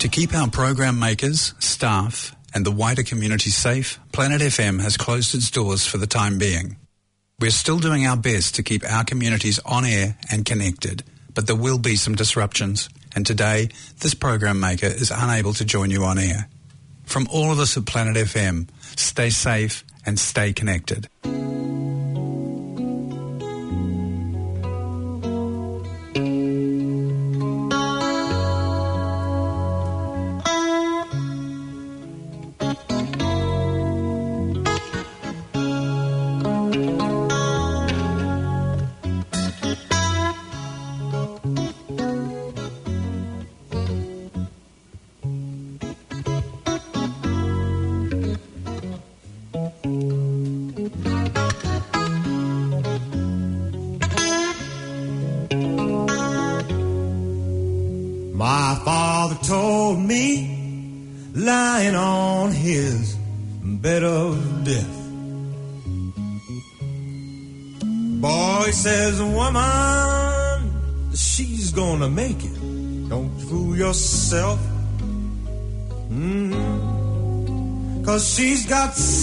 To keep our program makers, staff, and the wider community safe, Planet FM has closed its doors for the time being. We're still doing our best to keep our communities on air and connected, but there will be some disruptions, and today this program maker is unable to join you on air. From all of us at Planet FM, stay safe and stay connected.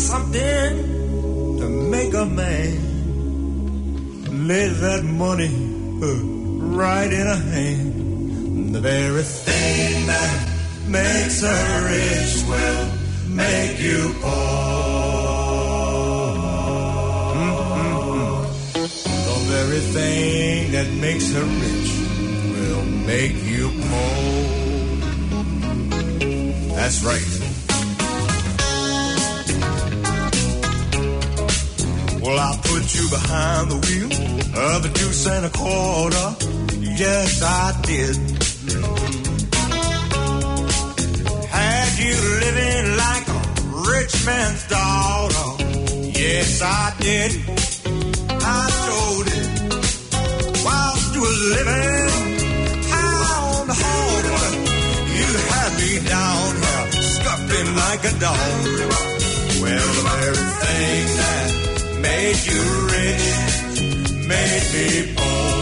Something to make a man lay that money uh, right in a hand. Well, I'll put you behind the wheel of a deuce and a quarter. Yes, I did. Had you living like a rich man's daughter. Yes, I did. I showed it. Whilst you were living high on the hog, you had me down here, scuffing like a dog. Well, the very thing that made you rich made me poor.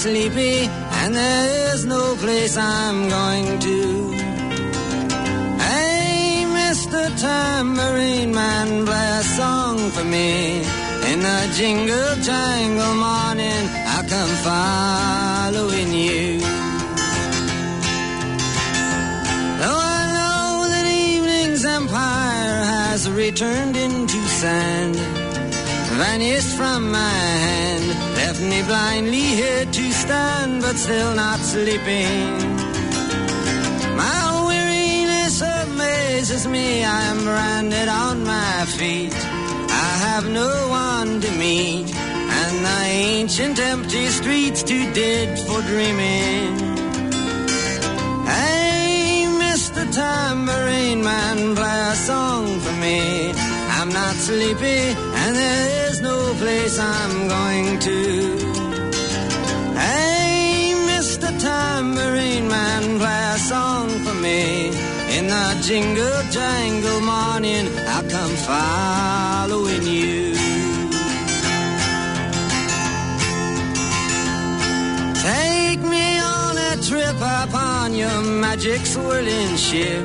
Sleepy, and there is no place I'm going but still not sleeping. My weariness amazes me, I am branded on my feet. I have no one to meet, and the ancient empty streets too dead for dreaming. Hey, Mr. Tambourine Man, play a song for me. I'm not sleepy, and there is no place I'm going to. Tambourine Man, play a song for me. In the jingle jangle morning, I'll come following you. Take me on a trip upon your magic swirling ship.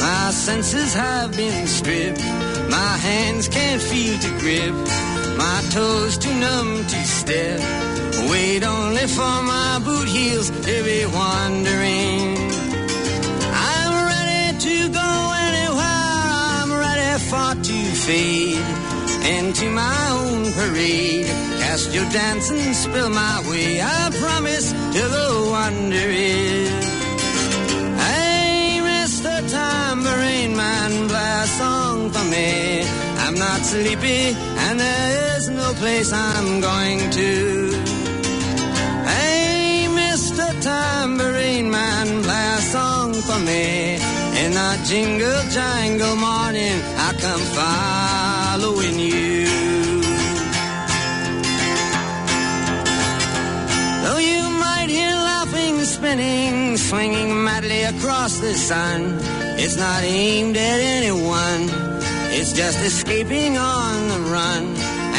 My senses have been stripped. My hands can't feel to grip. My toes too numb to step. Wait only for my boot heels to be wandering. I'm ready to go anywhere. I'm ready for to fade into my own parade. Cast your dance and spill my way. I promise to go wonder it. Hey, Mr. Tambourine Man, play a song for me. I'm not sleepy, and there is no place I'm going to. Tambourine Man, play a song for me. In the jingle jangle morning, I come following you. Though you might hear laughing, spinning, swinging madly across the sun, it's not aimed at anyone. It's just escaping on the run.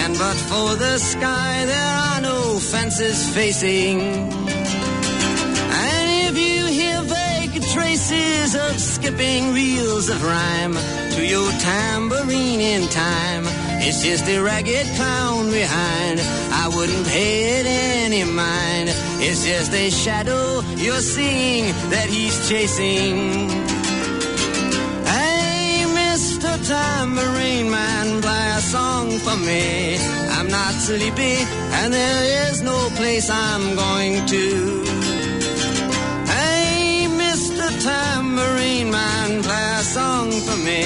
And but for the sky, there are no fences facing. Traces of skipping reels of rhyme to your tambourine in time. It's just a ragged clown behind. I wouldn't pay it any mind. It's just a shadow you're seeing that he's chasing. Hey, Mr. Tambourine Man, play a song for me. I'm not sleepy, and there is no place I'm going to. Tambourine Man, play a song for me.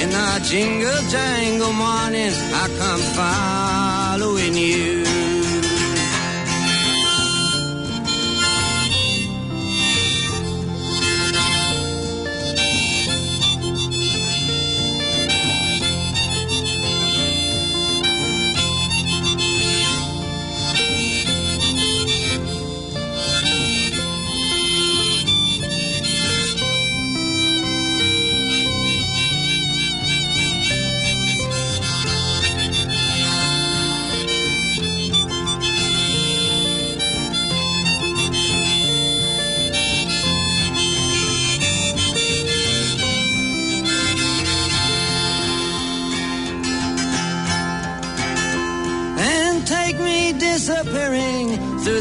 In the jingle jangle morning, I come following you.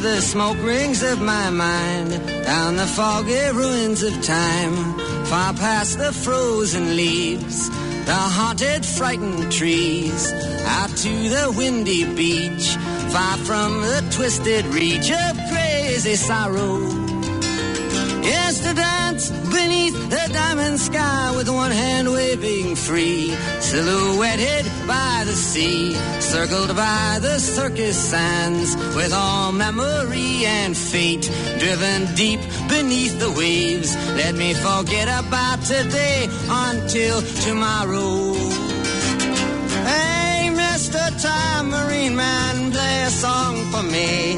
The smoke rings of my mind, down the foggy ruins of time, far past the frozen leaves, the haunted, frightened trees, out to the windy beach, far from the twisted reach of crazy sorrow. Yes, to dance beneath the diamond sky with one hand waving free, silhouetted by the sea, circled by the circus sands, with all memory and fate driven deep beneath the waves. Let me forget about today until tomorrow. Hey, Mr. Tambourine Man, play a song for me.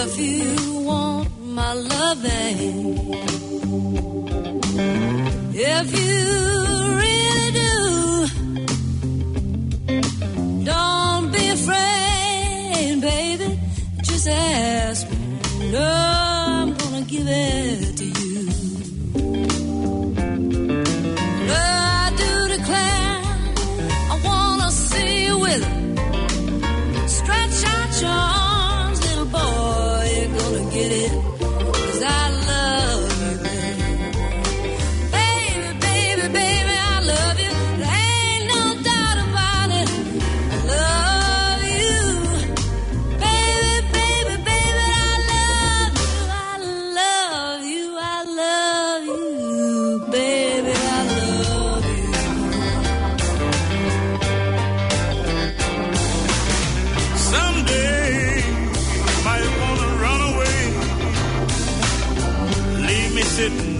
If you want my loving, if you really do, don't be afraid, baby. Just ask me. I'm gonna give it sitting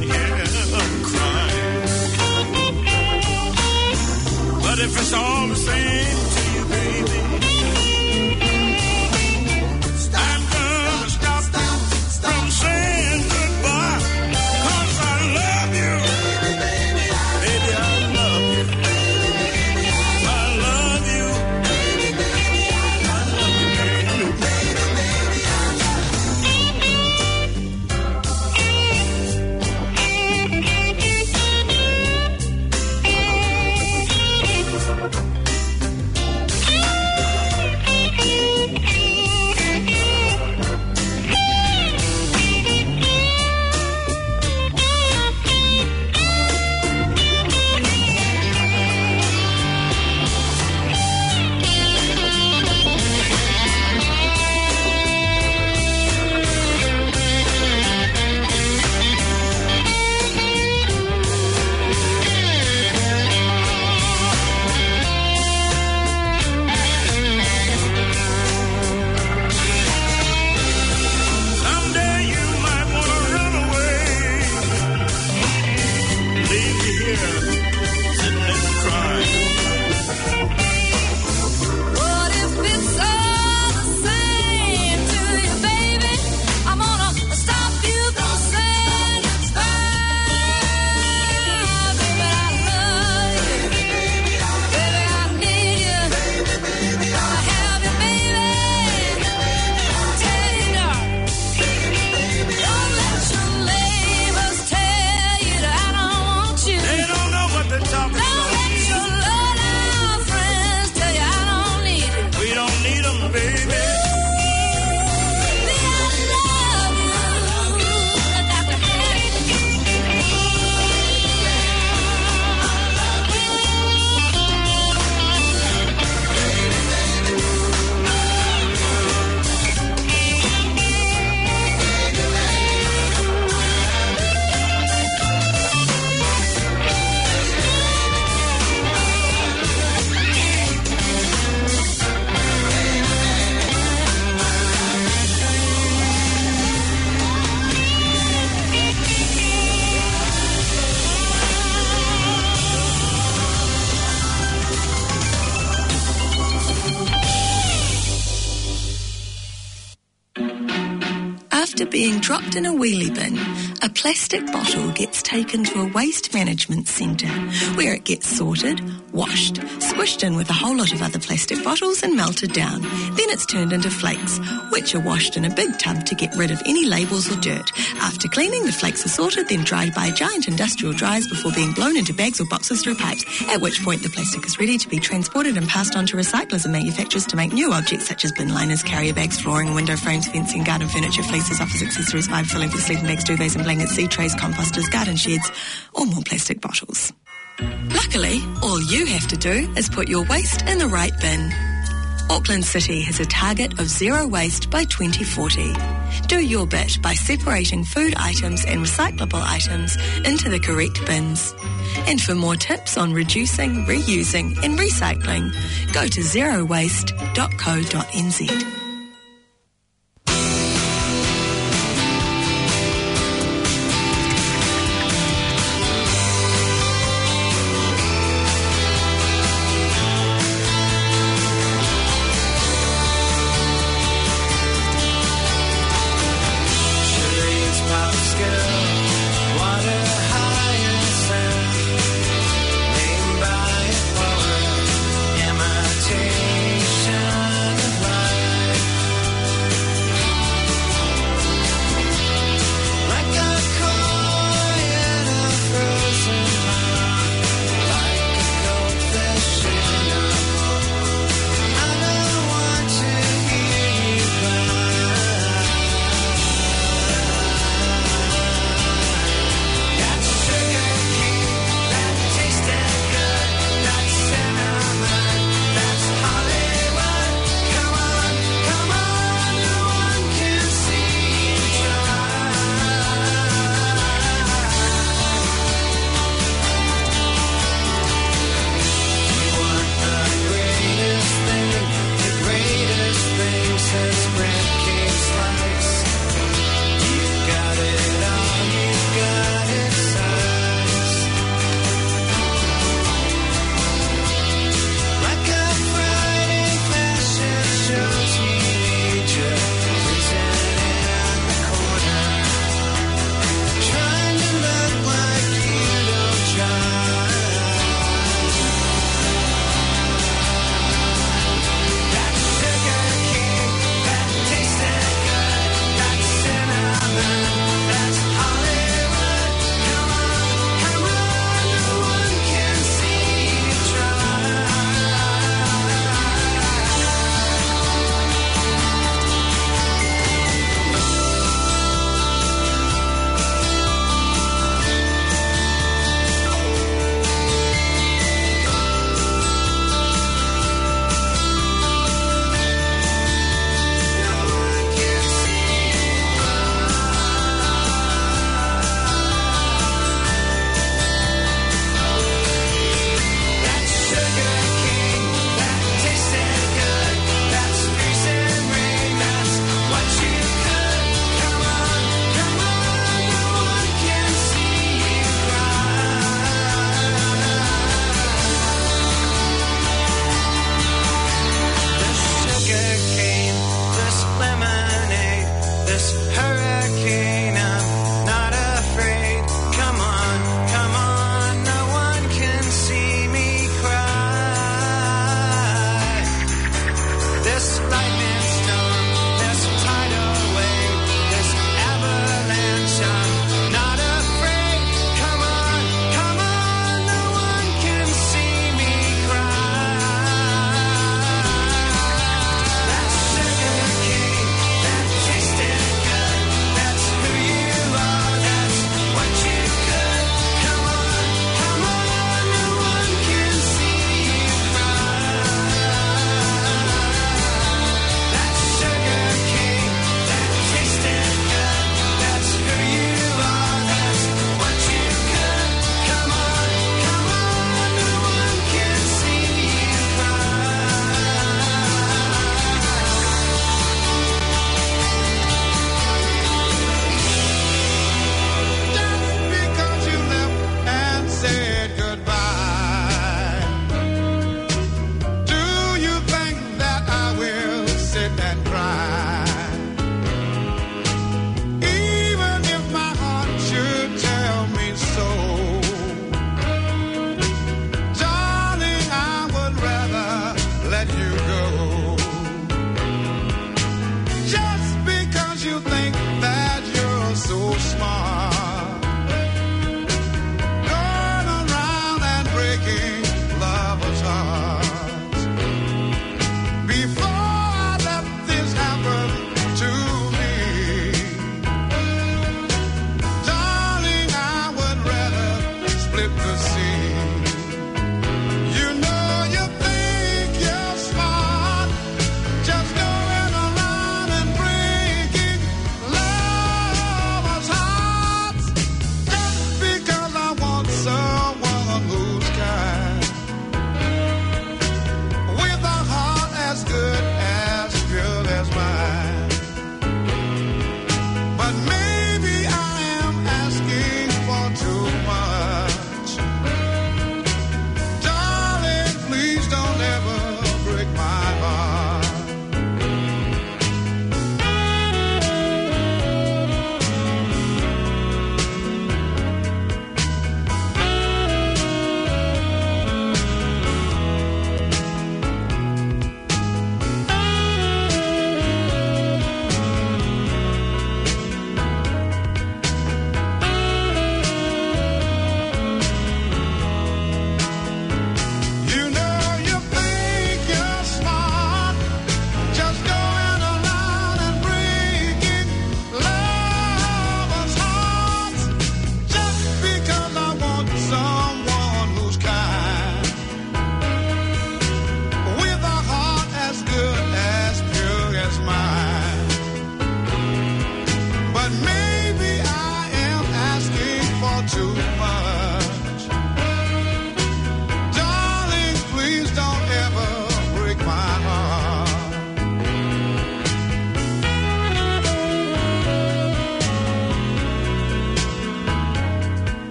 in a wheelie bin, a plastic bottle gets taken to a waste management centre where it gets sorted, washed, squished in with a whole lot of other plastic bottles and melted down. Then it's turned into flakes, which are washed in a big tub to get rid of any labels or dirt. After cleaning, the flakes are sorted, then dried by giant industrial dryers before being blown into bags or boxes through pipes, at which point the plastic is ready to be transported and passed on to recyclers and manufacturers to make new objects such as bin liners, carrier bags, flooring, window frames, fencing, garden furniture, fleeces, office accessories, vibe filling for sleeping bags, duvets and blankets, seed trays, composters, garden sheds, or more plastic bottles. Luckily, all you have to do is put your waste in the right bin. Auckland City has a target of zero waste by 2040. Do your bit by separating food items and recyclable items into the correct bins. And for more tips on reducing, reusing and recycling, go to zerowaste.co.nz.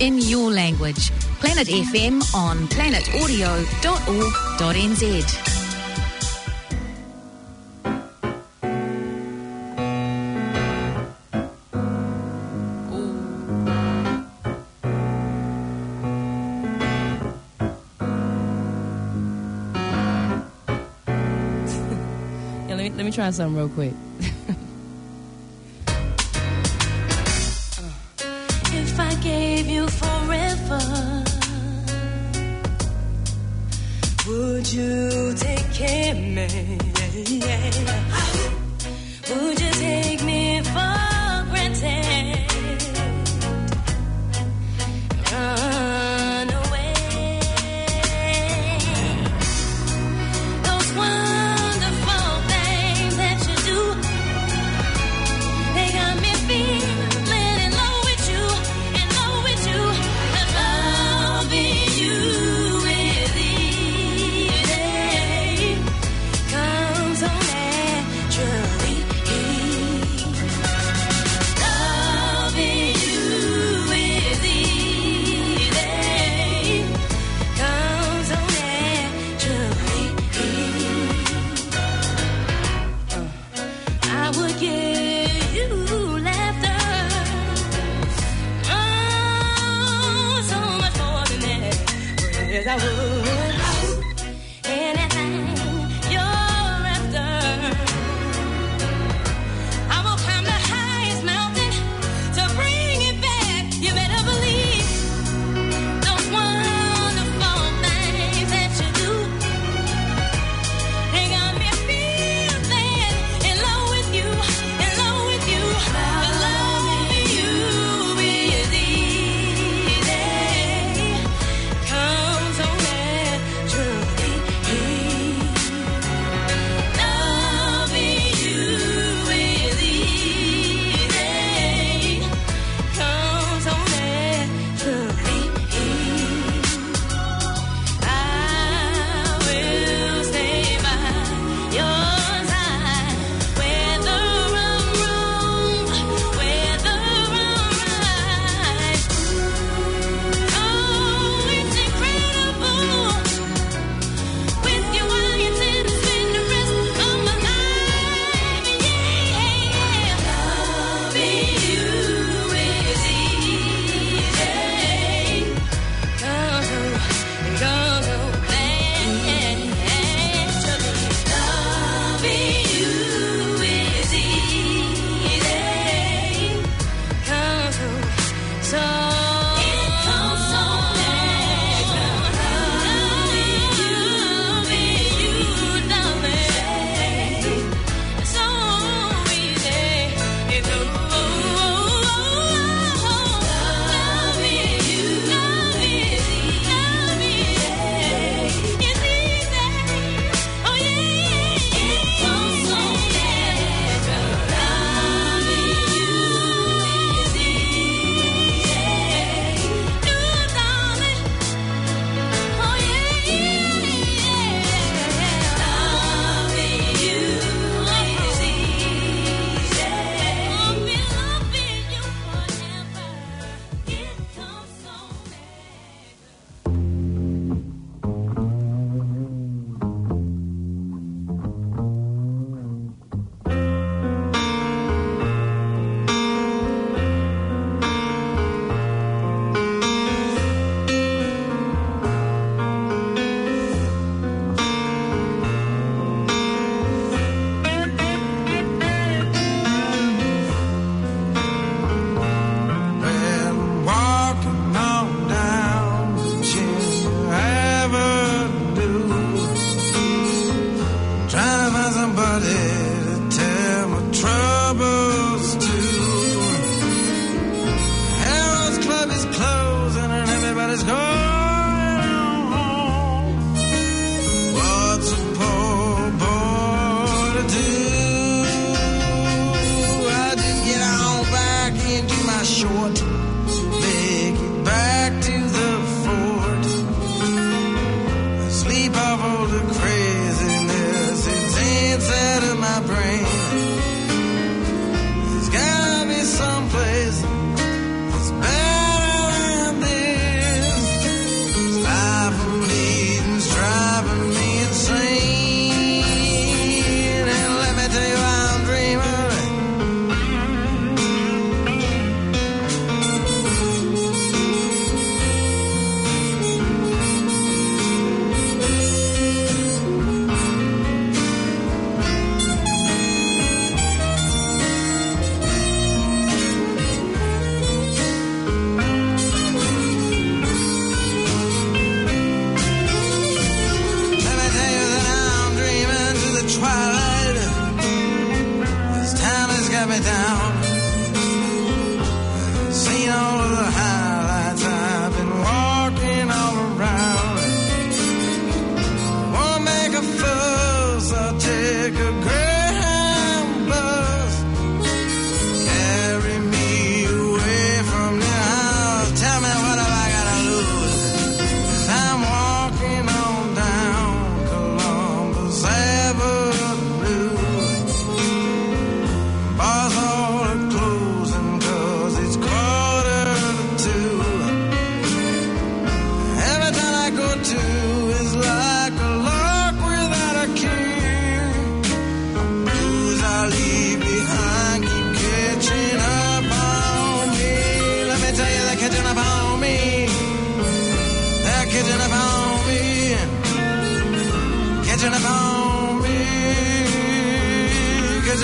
in your language. Planet FM on planetaudio.org.nz. let me try something real quick.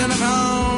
catching upon me,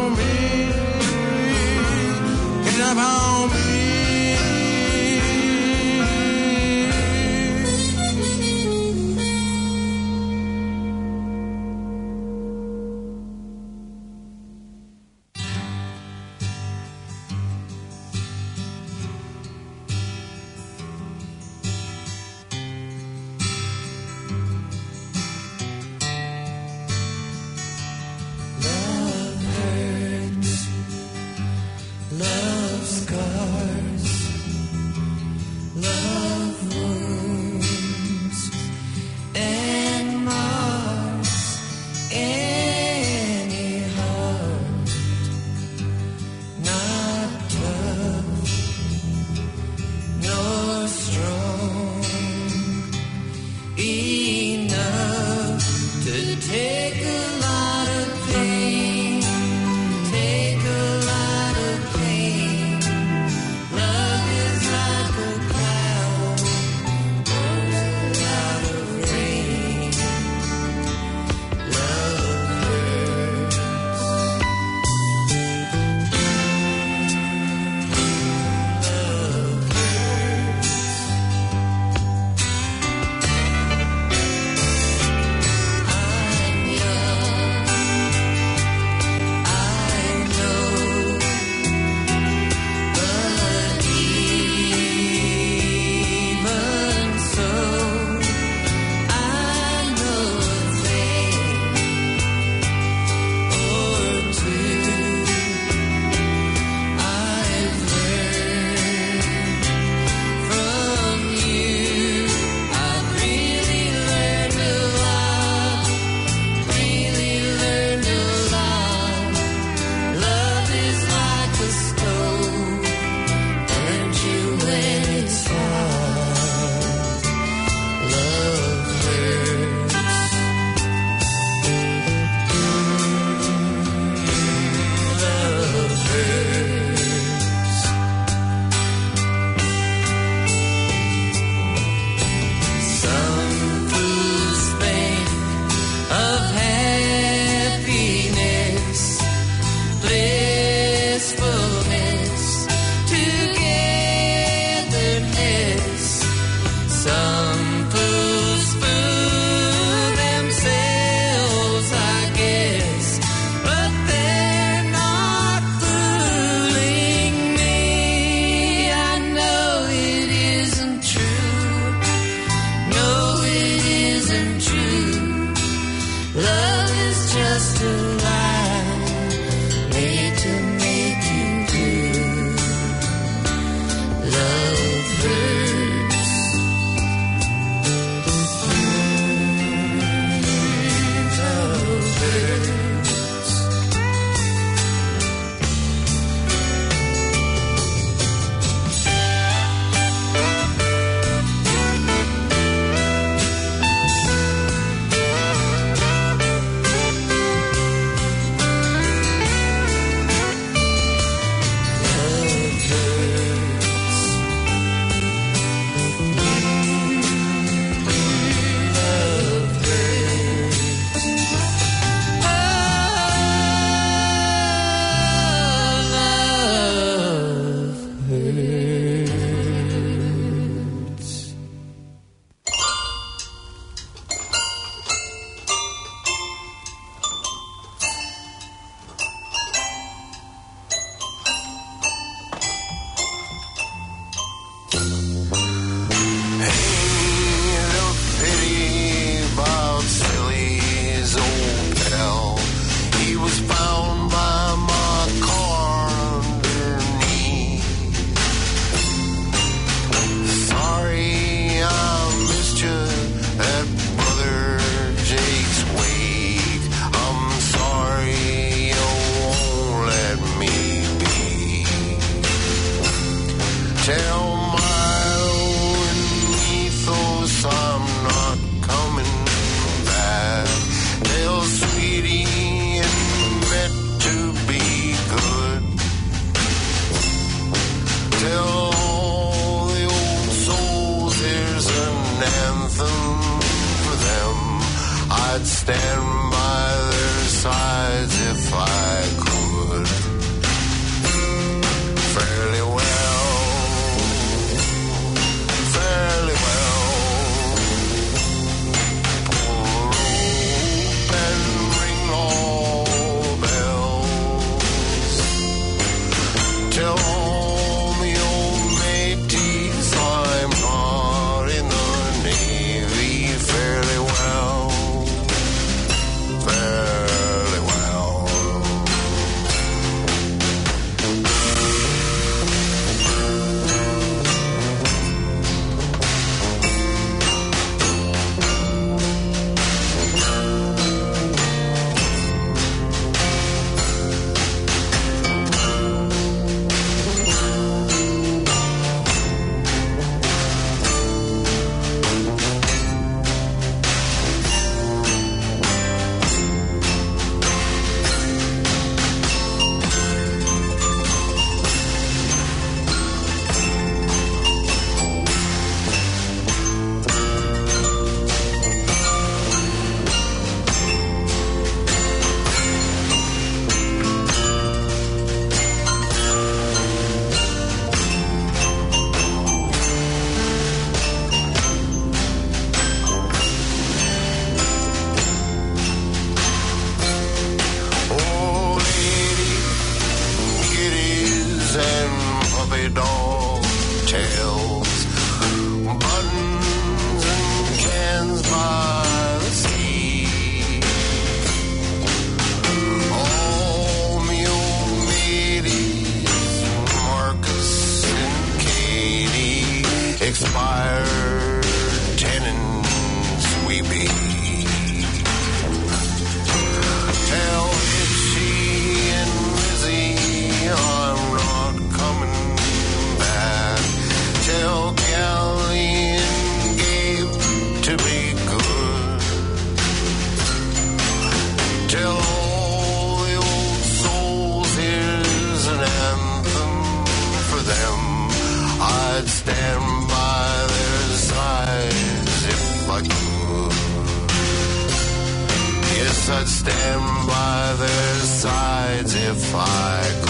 stand by their sides if I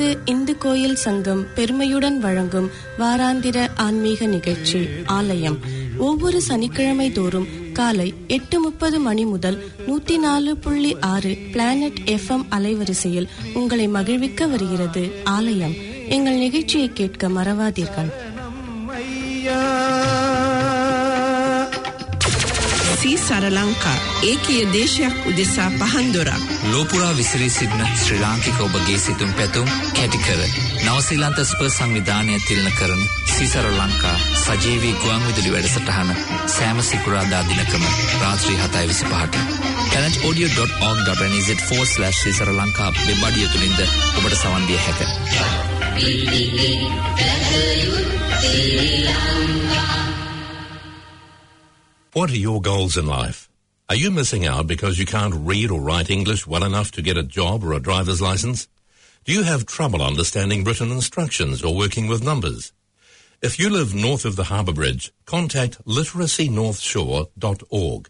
New Zealand Hindu கோயில் சங்கம் பெருமையுடன் வழங்கும் வாராந்திர ஆன்மீக நிகழ்ச்சி ஆலயம். ஒவ்வொரு சனிக்கிழமை தோறும் காலை எட்டு முப்பது மணி முதல் நூத்தி நாலு புள்ளி ஆறு பிளானட் எஃப்எம் அலைவரிசையில் உங்களை மகிழ்விக்க வருகிறது ஆலயம். எங்கள் நிகழ்ச்சியை கேட்க மறவாதீர்கள். සී සරලංකා ඒකීය දේශයක් උදෙසා පහන්දොරක්. ලෝපුරා විසිරී සිටින ශ්‍රී ලාංකික ඔබගේ සිතුම් පැතුම් කැටිකර නවසීලන්ත ස්ප සංවිධානය තිලන කරන සිසර ලංකා සජීවී ගුවන් විදුලි වැඩසටහන සෑම සිකුරාදා දිනකම රාත්‍රී හතයි විසි පහට. කැනට audio.org.nz ෆෝස්ලශ් සිසර ලංකා වෙබ්බඩිය තුළින්ද ඔබට සවන්දිය හැක. What are your goals in life? Are you missing out because you can't read or write English well enough to get a job or a driver's license? Do you have trouble understanding written instructions or working with numbers? If you live north of the Harbour Bridge, contact literacynorthshore.org.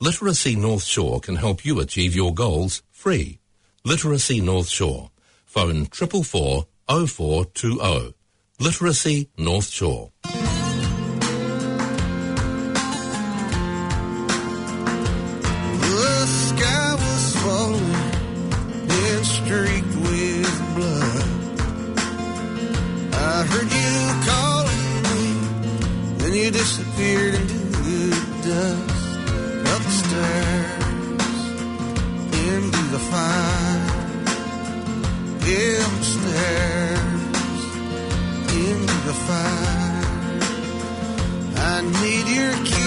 Literacy North Shore can help you achieve your goals free. Literacy North Shore. Phone 444 0420. Literacy North Shore. you disappeared into the dust up the stairs into the fire dim stairs into the fire I need your key